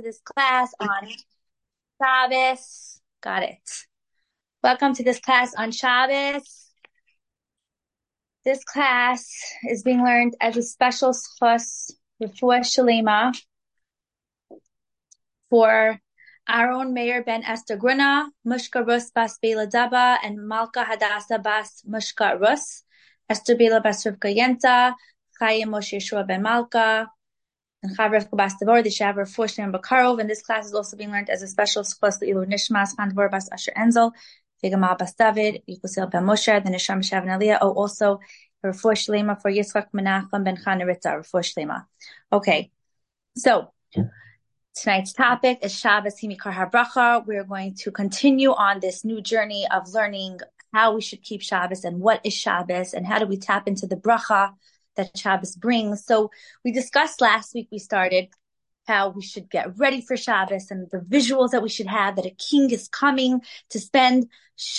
this class on Shabbos. Got it. Welcome to this class on Shabbos. This class is being learned as a special schos before Shalema for our own Mayor Ben Esther Gruna, Mushka Rus Bas Bela Daba, and Malka Hadassah Bas Mushka Rus, Esther Bela Bas Rivka Yenta, Chayim Moshe Yeshua Ben Malka, and the Shaver Foshner Bakarov, and this class is also being learned as a special schos Ilu Nishmas, Chandvor Bas Asher Enzel, Vigamal Bas David, Yikusil Ben Moshe, the Nisham Shav Aliyah, oh, also Refuah Shlema for Yitzchak Menachem Ben Chanaritza, Refuah Shlema. Okay, so tonight's topic is Shabbos Himikar HaBracha. We're going to continue on this new journey of learning how we should keep Shabbos and what is Shabbos and how do we tap into the bracha that Shabbos brings. So we discussed last week, we started how we should get ready for Shabbos and the visuals that we should have that a king is coming to spend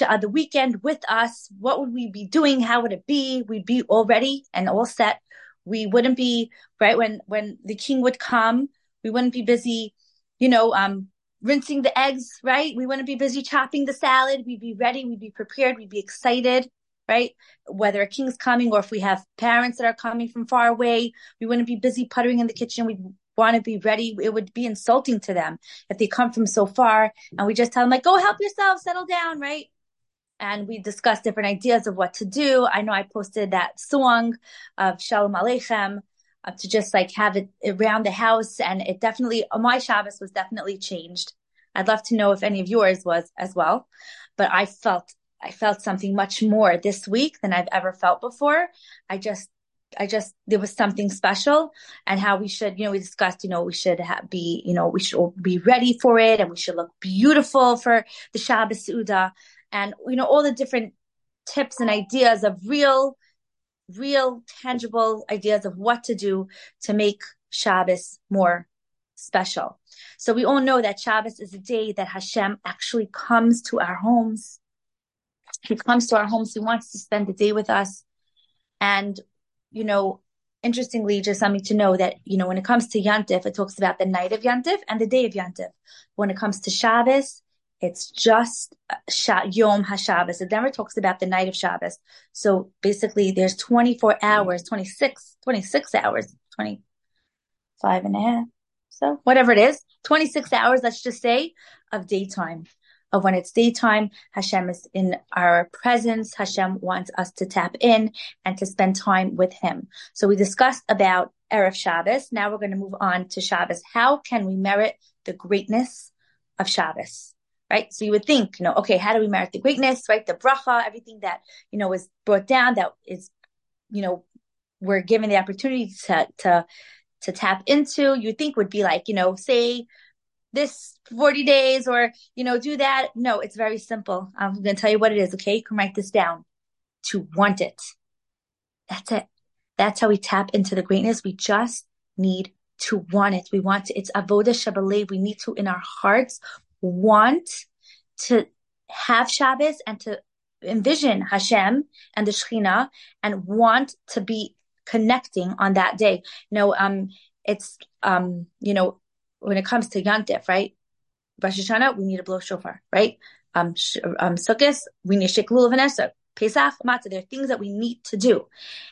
uh, the weekend with us. What would we be doing? How would it be? We'd be all ready and all set. We wouldn't be right when when the king would come. We wouldn't be busy, you know, um, rinsing the eggs, right? We wouldn't be busy chopping the salad. We'd be ready. We'd be prepared. We'd be excited right? Whether a king's coming or if we have parents that are coming from far away, we wouldn't be busy puttering in the kitchen. We want to be ready. It would be insulting to them if they come from so far and we just tell them like, go help yourself, settle down, right? And we discussed different ideas of what to do. I know I posted that song of Shalom Aleichem uh, to just like have it around the house. And it definitely, my Shabbos was definitely changed. I'd love to know if any of yours was as well. But I felt I felt something much more this week than I've ever felt before. I just, I just, there was something special and how we should, you know, we discussed, you know, we should ha- be, you know, we should be ready for it and we should look beautiful for the Shabbos Suda and, you know, all the different tips and ideas of real, real tangible ideas of what to do to make Shabbos more special. So we all know that Shabbos is a day that Hashem actually comes to our homes he comes to our homes. He wants to spend the day with us. And, you know, interestingly, just something to know that, you know, when it comes to Yantif, it talks about the night of Yantif and the day of Yantif. When it comes to Shabbos, it's just uh, Yom HaShabbos. It never talks about the night of Shabbos. So basically there's 24 hours, 26, 26 hours, 25 and a half. So whatever it is, 26 hours, let's just say, of daytime of when it's daytime. Hashem is in our presence. Hashem wants us to tap in and to spend time with him. So we discussed about Erev Shabbos. Now we're going to move on to Shabbos. How can we merit the greatness of Shabbos? Right. So you would think, you know, okay, how do we merit the greatness? Right. The bracha, everything that, you know, is brought down that is, you know, we're given the opportunity to, to, to tap into, you think would be like, you know, say this 40 days or, you know, do that. No, it's very simple. I'm going to tell you what it is. Okay. You can write this down to want it. That's it. That's how we tap into the greatness. We just need to want it. We want to, it's avoda shabalev. We need to, in our hearts, want to have Shabbos and to envision Hashem and the Shekhinah and want to be connecting on that day. You know, um, it's, um, you know, when it comes to Yantif, right? Rosh Hashanah, we need to blow shofar, right? Um, sh- um, Sukkot, we need to lulav and Pesach, matzah, there are things that we need to do.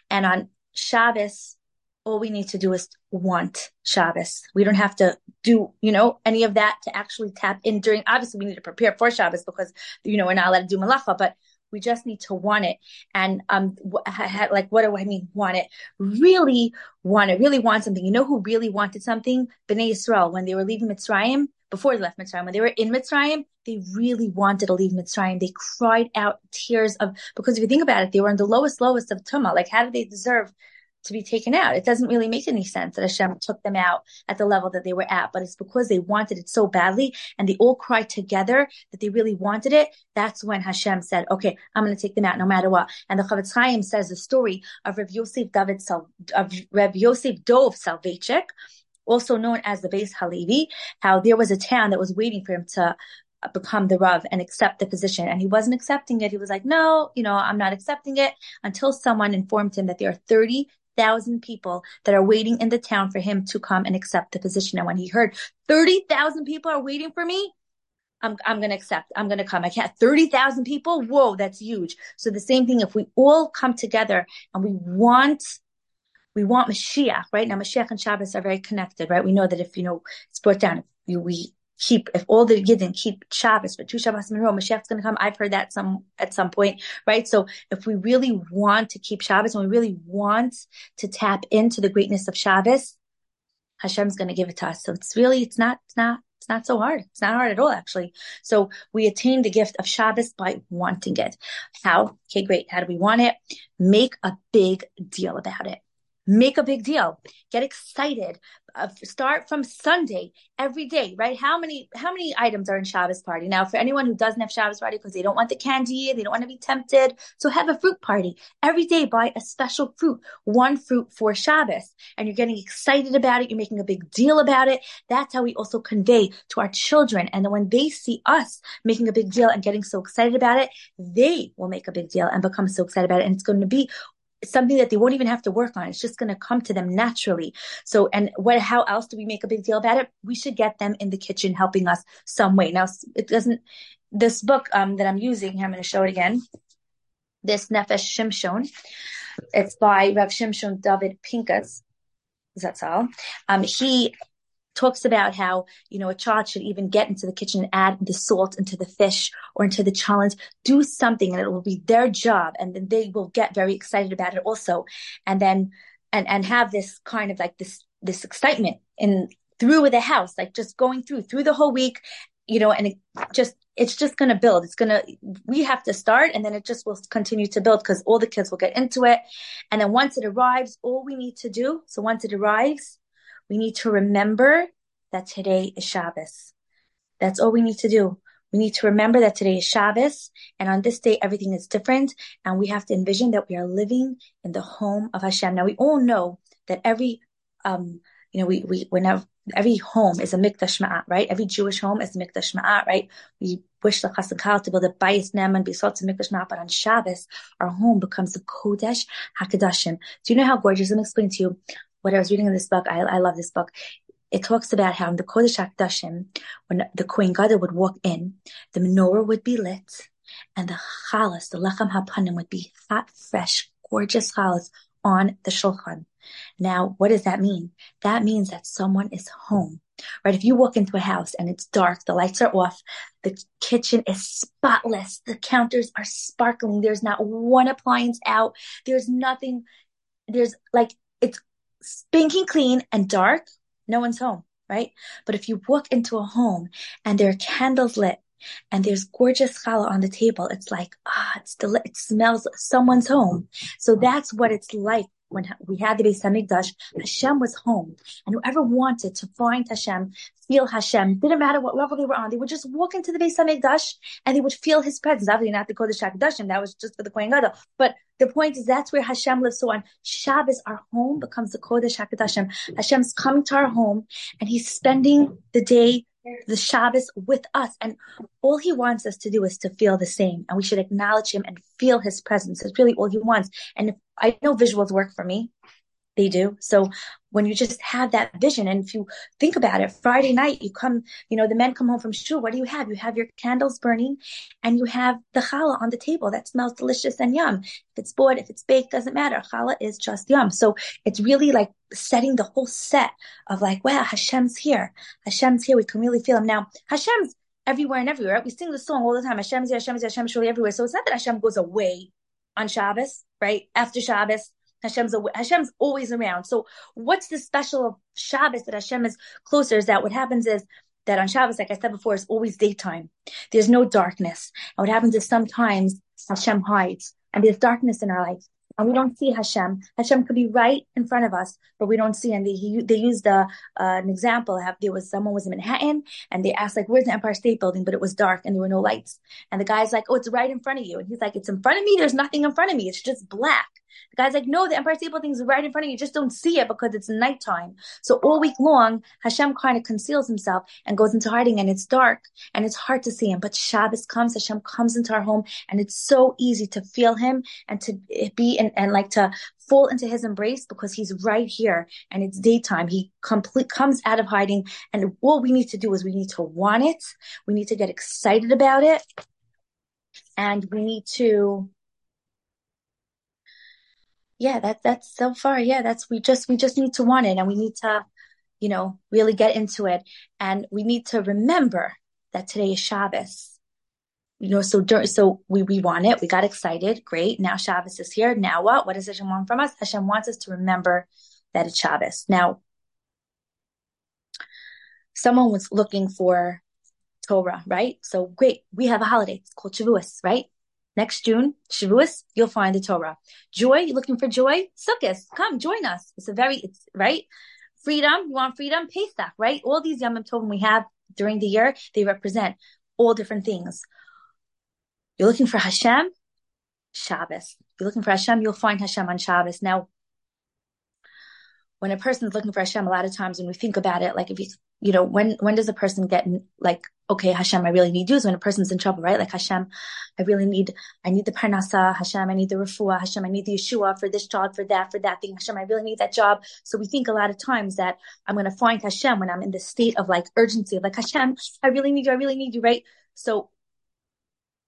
And on Shabbos, all we need to do is want Shabbos. We don't have to do, you know, any of that to actually tap in during, obviously we need to prepare for Shabbos because, you know, we're not allowed to do malacha, but we just need to want it. And um, like, what do I mean? Want it? Really want it? Really want something? You know who really wanted something? Bnei Yisrael when they were leaving Mitzrayim. Before they left Mitzrayim, when they were in Mitzrayim, they really wanted to leave Mitzrayim. They cried out tears of because if you think about it, they were in the lowest, lowest of tumah. Like, how did they deserve to be taken out. It doesn't really make any sense that Hashem took them out at the level that they were at, but it's because they wanted it so badly and they all cried together that they really wanted it. That's when Hashem said, okay, I'm going to take them out no matter what. And the Chofetz Chaim says the story of Rav Yosef David, of Rav Yosef Dov Soloveitchik, also known as the Beis Halevi, how there was a town that was waiting for him to become the Rav and accept the position. And he wasn't accepting it. He was like, no, you know, I'm not accepting it until someone informed him that there are 30 30,000 people that are waiting in the town for him to come and accept the position. And when he heard 30,000 people are waiting for me, I'm, I'm going to accept. I'm going to come. I can't. 30,000 people. Whoa, that's huge. So the same thing, if we all come together and we want, we want Mashiach, right? Now, Mashiach and Shabbos are very connected, right? We know that if, you know, it's brought down, we keep, if all the Yidden keep Shabbos, but two Shabbos in a row, Mashiach's going to come. I've heard that some, at some point, right? So if we really want to keep Shabbos and we really want to tap into the greatness of Shabbos, Hashem's going to give it to us. So it's really, it's not, it's not, it's not so hard. It's not hard at all, actually. So we attain the gift of Shabbos by wanting it. How? Okay, great. How do we want it? Make a big deal about it make a big deal get excited uh, start from sunday every day right? How many how many items are in shabbos party? Now for anyone who doesn't have shabbos party because they don't want the candy they don't want to be tempted so have a fruit party. Every day buy a special fruit one fruit for shabbos and you're getting excited about it you're making a big deal about it. That's how we also convey to our children and then when they see us making a big deal and getting so excited about it they will make a big deal and become so excited about it and it's going to be something that they won't even have to work on. It's just going to come to them naturally. So, and what, how else do we make a big deal about it? We should get them in the kitchen helping us some way. Now, it doesn't, this book, um, that I'm using, I'm going to show it again. This Nefesh Shimshon. It's by Rav Shimshon David Pinkus. That's all. Um, he talks about how, you know, a child should even get into the kitchen and add the salt into the fish or into the challah, do something and it will be their job. And then they will get very excited about it also. And then, and, and have this kind of like this, this excitement in through the house, like just going through, through the whole week, you know, and it just, it's just going to build. It's going to, we have to start and then it just will continue to build because all the kids will get into it. And then once it arrives, all we need to do, so once it arrives, we need to remember that today is Shabbos. That's all we need to do. We need to remember that today is Shabbos, and on this day everything is different, and we have to envision that we are living in the home of Hashem. Now we all know that every, um, you know, we we whenever every home is a mikdash ma'at, right? Every Jewish home is a mikdash ma'at, right? We wish the chassan to build a bayis nem and be salt to mikdash ma'at, but on Shabbos our home becomes the kodesh hakadashim. Do you know how gorgeous? Let me explain to you what I was reading in this book, I, I love this book. It talks about how in the Kodesh HaKadoshim, when the Kohen Gadol would walk in, the menorah would be lit, and the chalas, the lechem hapanim, would be hot, fresh, gorgeous chalas on the shulchan. Now, what does that mean? That means that someone is home, right? If you walk into a house and it's dark, the lights are off, the kitchen is spotless, the counters are sparkling, there's not one appliance out, there's nothing, there's like, it's spanking clean and dark, no one's home, right? But if you walk into a home and there are candles lit and there's gorgeous challah on the table, it's like, ah, it's del- it smells someone's home. So that's what it's like when we had the Beis Hamikdash, Hashem was home, and whoever wanted to find Hashem, feel Hashem, didn't matter what level they were on, they would just walk into the Beis Hamikdash and they would feel His presence. Obviously, not the Kodesh Hakadashim, that was just for the Kohen Gadol. But the point is, that's where Hashem lives. So on Shabbos, our home becomes the Kodesh Hakadashim. Hashem's coming to our home, and He's spending the day the Shabbos with us. And all he wants us to do is to feel the same. And we should acknowledge him and feel his presence. It's really all he wants. And I know visuals work for me, they do. So when you just have that vision, and if you think about it, Friday night, you come, you know, the men come home from shul. What do you have? You have your candles burning and you have the challah on the table that smells delicious and yum. If it's boiled, if it's baked, doesn't matter. Challah is just yum. So it's really like setting the whole set of like, wow, Hashem's here. Hashem's here. We can really feel him. Now, Hashem's everywhere and everywhere. We sing the song all the time. Hashem's here, Hashem's here, Hashem's surely everywhere. So it's not that Hashem goes away on Shabbos, right? After Shabbos, Hashem's Hashem's always around. So what's the special of Shabbos that Hashem is closer? Is that what happens is that on Shabbos, like I said before, it's always daytime. There's no darkness. And what happens is sometimes Hashem hides and there's darkness in our life and we don't see Hashem. Hashem could be right in front of us, but we don't see. And they he, they used a, uh, an example. There was someone was in Manhattan, and they asked like, "Where's the Empire State Building?" But it was dark and there were no lights. And the guy's like, "Oh, it's right in front of you." And he's like, "It's in front of me. There's nothing in front of me. It's just black." The guy's like, no, the Empire State Building is right in front of you. You just don't see it because it's nighttime. So all week long, Hashem kind of conceals himself and goes into hiding and it's dark and it's hard to see him. But Shabbos comes, Hashem comes into our home and it's so easy to feel him and to be and, and like to fall into his embrace because he's right here and it's daytime. He complete comes out of hiding. And all we need to do is we need to want it. We need to get excited about it. And we need to yeah, that that's so far. Yeah, that's we just we just need to want it and we need to, you know, really get into it. And we need to remember that today is Shabbos. You know, so so we we want it. We got excited. Great. Now Shabbos is here. Now what? What does Hashem want from us? Hashem wants us to remember that it's Shabbos. Now, someone was looking for Torah, right? So great. We have a holiday. It's called Shavuos, right? Next June, Shavuos, you'll find the Torah. Joy, you're looking for joy? Sukkot, come join us. It's a very, it's right. Freedom, you want freedom? Pesach, right? All these Yom Tovim we have during the year, they represent all different things. You're looking for Hashem, Shabbos. You're looking for Hashem, you'll find Hashem on Shabbos. Now, when a person is looking for Hashem, a lot of times when we think about it, like if you, you know, when when does a person get like okay, Hashem, I really need you is when a person's in trouble, right? Like Hashem, I really need, I need the parnasa. Hashem, I need the refuah. Hashem, I need the Yeshua for this job, for that, for that thing. Hashem, I really need that job. So we think a lot of times that I'm going to find Hashem when I'm in this state of like urgency of like, Hashem, I really need you. I really need you, right? So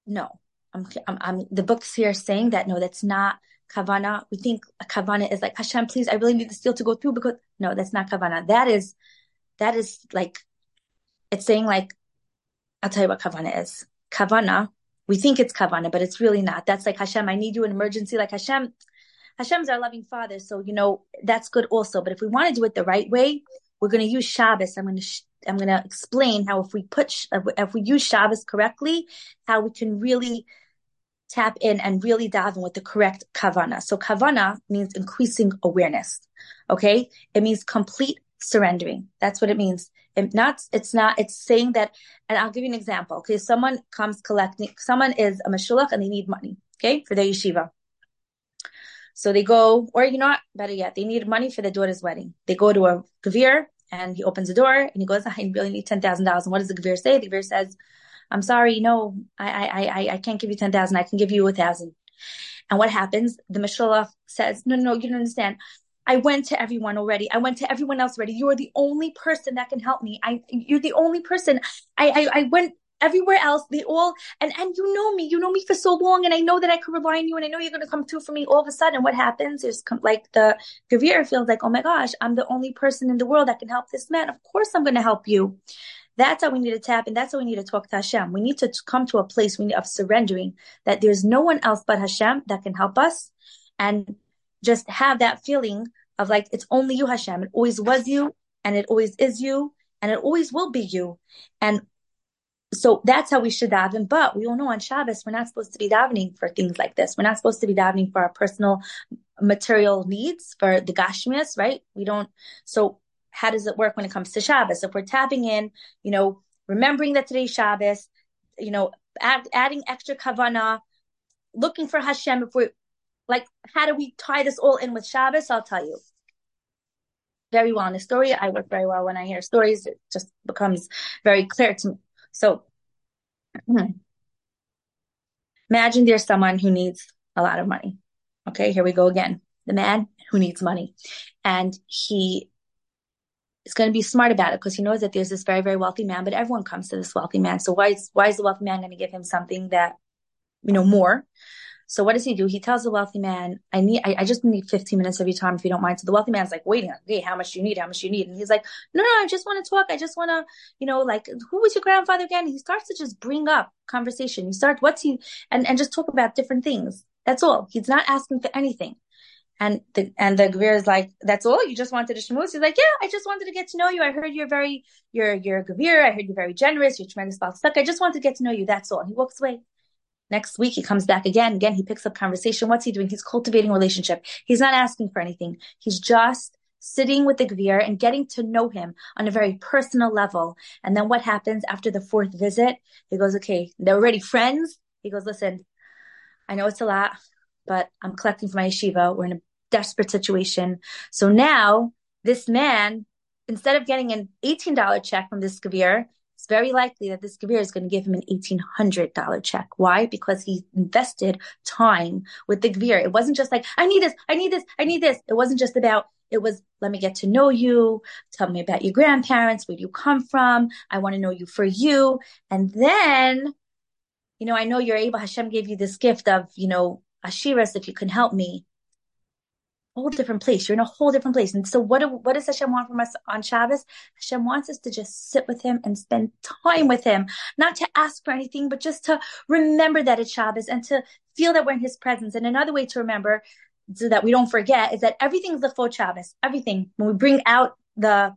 no, I'm, I'm, I'm the book's here saying that no, that's not kavana. We think kavana is like, Hashem, please, I really need the steel to go through because no, that's not kavana. That is, that is like, it's saying like, I'll tell you what kavana is. Kavana, we think it's kavana, but it's really not. That's like Hashem, I need you in emergency. Like Hashem, Hashem's our loving father. So, you know, that's good also. But if we want to do it the right way, we're going to use Shabbos. I'm going to, sh- I'm going to explain how if we put, if we use Shabbos correctly, how we can really tap in and really dive in with the correct kavana. So kavana means increasing awareness. Okay. It means complete surrendering. That's what it means. It not, it's not, it's saying that, and I'll give you an example. Okay. Someone comes collecting, someone is a mashulach and they need money. Okay. For their yeshiva. So they go, or you know what, better yet, they need money for their daughter's wedding. They go to a gavir and he opens the door and he goes, I really need $10,000. And what does the gavir say? The gavir says, I'm sorry, no, I, I, I, I can't give you 10,000. I can give you a thousand. And what happens? The mashulach says, no, no, you don't understand. I went to everyone already. I went to everyone else already. You're the only person that can help me. I, you're the only person. I, I, I went everywhere else. They all, and, and you know me, you know me for so long. And I know that I could rely on you and I know you're going to come through for me. All of a sudden, what happens is like the Gavir feels like, oh my gosh, I'm the only person in the world that can help this man. Of course I'm going to help you. That's how we need to tap and that's how we need to talk to Hashem. We need to come to a place we need, of surrendering that there's no one else but Hashem that can help us. And just have that feeling of like, it's only you, Hashem. It always was you, and it always is you, and it always will be you. And so that's how we should daven. But we all know on Shabbos, we're not supposed to be davening for things like this. We're not supposed to be davening for our personal material needs, for the Gashmias, right? We don't. So how does it work when it comes to Shabbos? If we're tapping in, you know, remembering that today's Shabbos, you know, add, adding extra kavana, looking for Hashem. If we're like, how do we tie this all in with Shabbos? I'll tell you. Very well in a story. I work very well when I hear stories. It just becomes very clear to me. So imagine there's someone who needs a lot of money. Okay, here we go again. The man who needs money. And he is going to be smart about it because he knows that there's this very, very wealthy man, but everyone comes to this wealthy man. So why is, why is the wealthy man going to give him something that, you know, more? So what does he do? He tells the wealthy man, I need, I, I, just need 15 minutes of your time if you don't mind. So the wealthy man's like waiting, hey, how much do you need? How much do you need? And he's like, no, no, I just want to talk. I just want to, you know, like, who was your grandfather again? He starts to just bring up conversation. He starts, what's he, and, and just talk about different things. That's all. He's not asking for anything. And the and the Gavir is like, that's all? You just wanted to shmooze? He's like, yeah, I just wanted to get to know you. I heard you're very, you're, you're a Gavir. I heard you're very generous. You're tremendous stuff. I just wanted to get to know you. That's all. And he walks away. Next week, he comes back again. Again, he picks up conversation. What's he doing? He's cultivating relationship. He's not asking for anything. He's just sitting with the Gavir and getting to know him on a very personal level. And then what happens after the fourth visit? He goes, okay, they're already friends. He goes, listen, I know it's a lot, but I'm collecting for my yeshiva. We're in a desperate situation. So now this man, instead of getting an $18 check from this Gavir, it's very likely that this Gavir is going to give him an $1,800 check. Why? Because he invested time with the Gavir. It wasn't just like, I need this, I need this, I need this. It wasn't just about, it was, let me get to know you. Tell me about your grandparents. Where do you come from? I want to know you for you. And then, you know, I know you're able, Hashem gave you this gift of, you know, Ashiras, if you can help me whole different place. You're in a whole different place. And so what, do, what does Hashem want from us on Shabbos? Hashem wants us to just sit with him and spend time with him, not to ask for anything, but just to remember that it's Shabbos and to feel that we're in his presence. And another way to remember so that we don't forget is that everything's full Shabbos. Everything. When we bring out the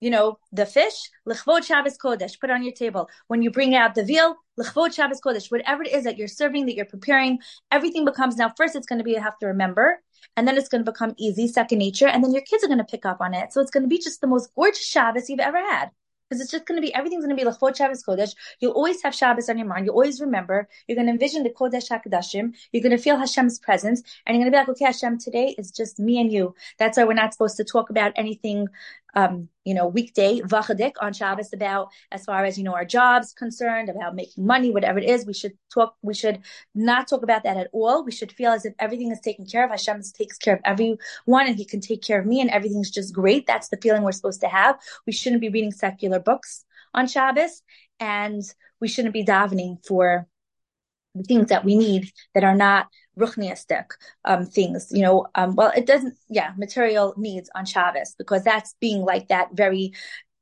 you know, the fish, l'chvod Shabbos Kodesh, put on your table. When you bring out the veal, l'chvod Shabbos Kodesh, whatever it is that you're serving, that you're preparing, everything becomes now, first it's going to be, you have to remember, and then it's going to become easy, second nature, and then your kids are going to pick up on it. So it's going to be just the most gorgeous Shabbos you've ever had because it's just going to be everything's going to be lechot Shabbos Kodesh. You'll always have Shabbos on your mind. You'll always remember. You're going to envision the Kodesh Hakadashim. You're going to feel Hashem's presence, and you're going to be like, okay, Hashem, today is just me and you. That's why we're not supposed to talk about anything um, you know, weekday vachadik on Shabbos about as far as you know our jobs concerned, about making money, whatever it is. We should talk. We should not talk about that at all. We should feel as if everything is taken care of. Hashem takes care of everyone, and He can take care of me, and everything's just great. That's the feeling we're supposed to have. We shouldn't be reading secular books on Shabbos, and we shouldn't be davening for the things that we need that are not ruchniistic um, things, you know, um, well, it doesn't, yeah, material needs on Shabbos because that's being like that very,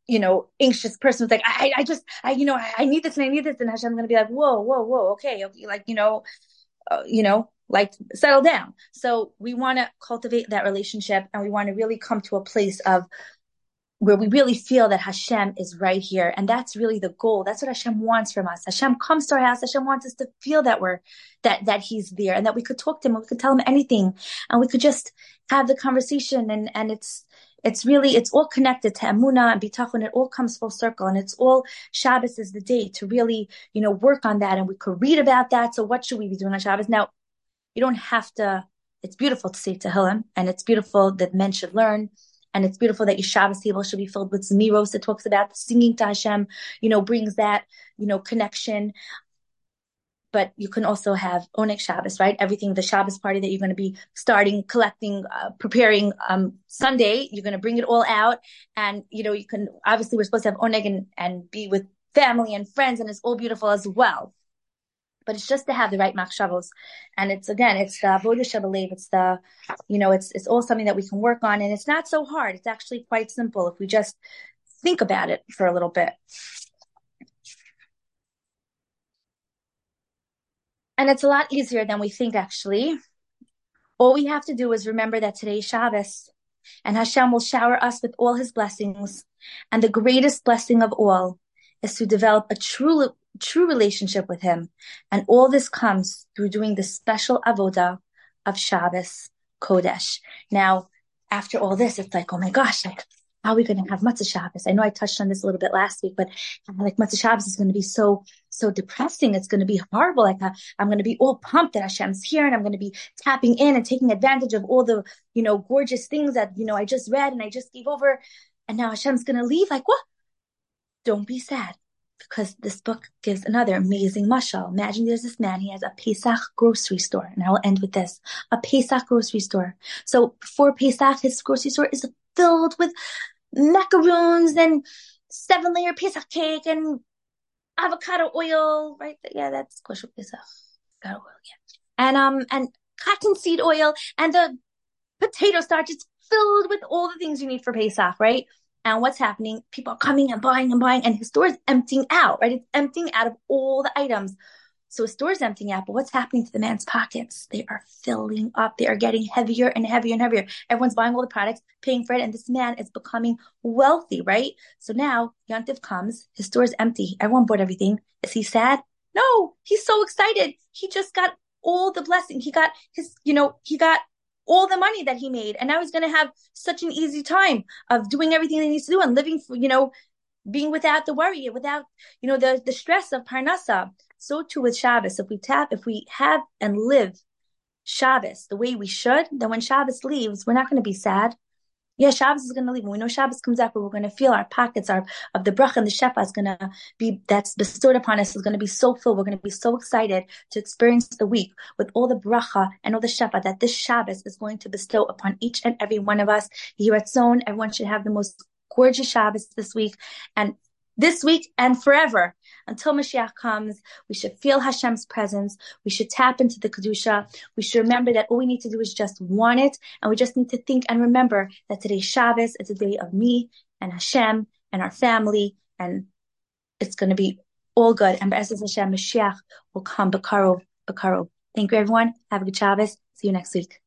you know, anxious person. It's like, I, I just, I, you know, I, need this and I need this. And Hashem's going to be like, whoa, whoa, whoa, okay. okay like, you know, uh, you know, like settle down. So we want to cultivate that relationship and we want to really come to a place of where we really feel that Hashem is right here. And that's really the goal. That's what Hashem wants from us. Hashem comes to our house. Hashem wants us to feel that we're, that, that he's there and that we could talk to him. We could tell him anything and we could just have the conversation. And, and it's, it's really, it's all connected to Emunah and Bitachon. It all comes full circle and it's all Shabbos is the day to really, you know, work on that. And we could read about that. So what should we be doing on Shabbos? Now, you don't have to, it's beautiful to say Tehillim and it's beautiful that men should learn and it's beautiful that your Shabbos table should be filled with Zmiros. It talks about singing to Hashem, you know, brings that, you know, connection. But you can also have Oneg Shabbos, right? Everything, the Shabbos party that you're going to be starting, collecting, uh, preparing um, Sunday, you're going to bring it all out. And, you know, you can, obviously, we're supposed to have Oneg and, and be with family and friends, and it's all beautiful as well but it's just to have the right machshavos. And it's again, it's the avodah shabalev. It's the, you know, it's it's all something that we can work on, and it's not so hard. It's actually quite simple if we just think about it for a little bit. And it's a lot easier than we think, actually. All we have to do is remember that today's Shabbos, and Hashem will shower us with all His blessings. And the greatest blessing of all is to develop a true true relationship with him. And all this comes through doing the special avoda of Shabbos Kodesh. Now, after all this, it's like, oh my gosh, like, how are we going to have Motzei Shabbos? I know I touched on this a little bit last week, but like Motzei Shabbos is going to be so, so depressing. It's going to be horrible. Like uh, I'm going to be all pumped that Hashem's here and I'm going to be tapping in and taking advantage of all the, you know, gorgeous things that, you know, I just read and I just gave over. And now Hashem's going to leave. Like what? Don't be sad because this book gives another amazing mashal. Imagine there's this man, he has a Pesach grocery store, and I will end with this. A Pesach grocery store. So before Pesach, his grocery store is filled with macaroons and seven layer Pesach cake and avocado oil, right? Yeah, that's kosher Pesach. Avocado oil, yeah. And, um, and cottonseed oil and the potato starch. It's filled with all the things you need for Pesach, right? And what's happening? People are coming and buying and buying, and his store is emptying out, right? It's emptying out of all the items. So his store is emptying out, but what's happening to the man's pockets? They are filling up. They are getting heavier and heavier and heavier. Everyone's buying all the products, paying for it, and this man is becoming wealthy, right? So now Yontif comes, his store is empty. Everyone bought everything. Is he sad? No, he's so excited. He just got all the blessing. He got his, you know, he got all the money that he made. And now he's going to have such an easy time of doing everything that he needs to do and living, for, you know, being without the worry, without, you know, the, the stress of Parnasa. So too with Shabbos. If we tap, if we have and live Shabbos the way we should, then when Shabbos leaves, we're not going to be sad. Yeah, Shabbos is going to leave. When we know Shabbos comes after, we're going to feel our pockets are of the bracha and the shefa is going to be that's bestowed upon us is going to be so full. We're going to be so excited to experience the week with all the bracha and all the shefa that this Shabbos is going to bestow upon each and every one of us. Yehi Ratzon, everyone should have the most gorgeous Shabbos this week and this week and forever until Mashiach comes, we should feel Hashem's presence. We should tap into the Kedusha. We should remember that all we need to do is just want it. And we just need to think and remember that today's Shabbos is a day of me and Hashem and our family. And it's going to be all good. And Be'ez Hashem, Mashiach will come Bakaro, Bakaro. Thank you, everyone. Have a good Shabbos. See you next week.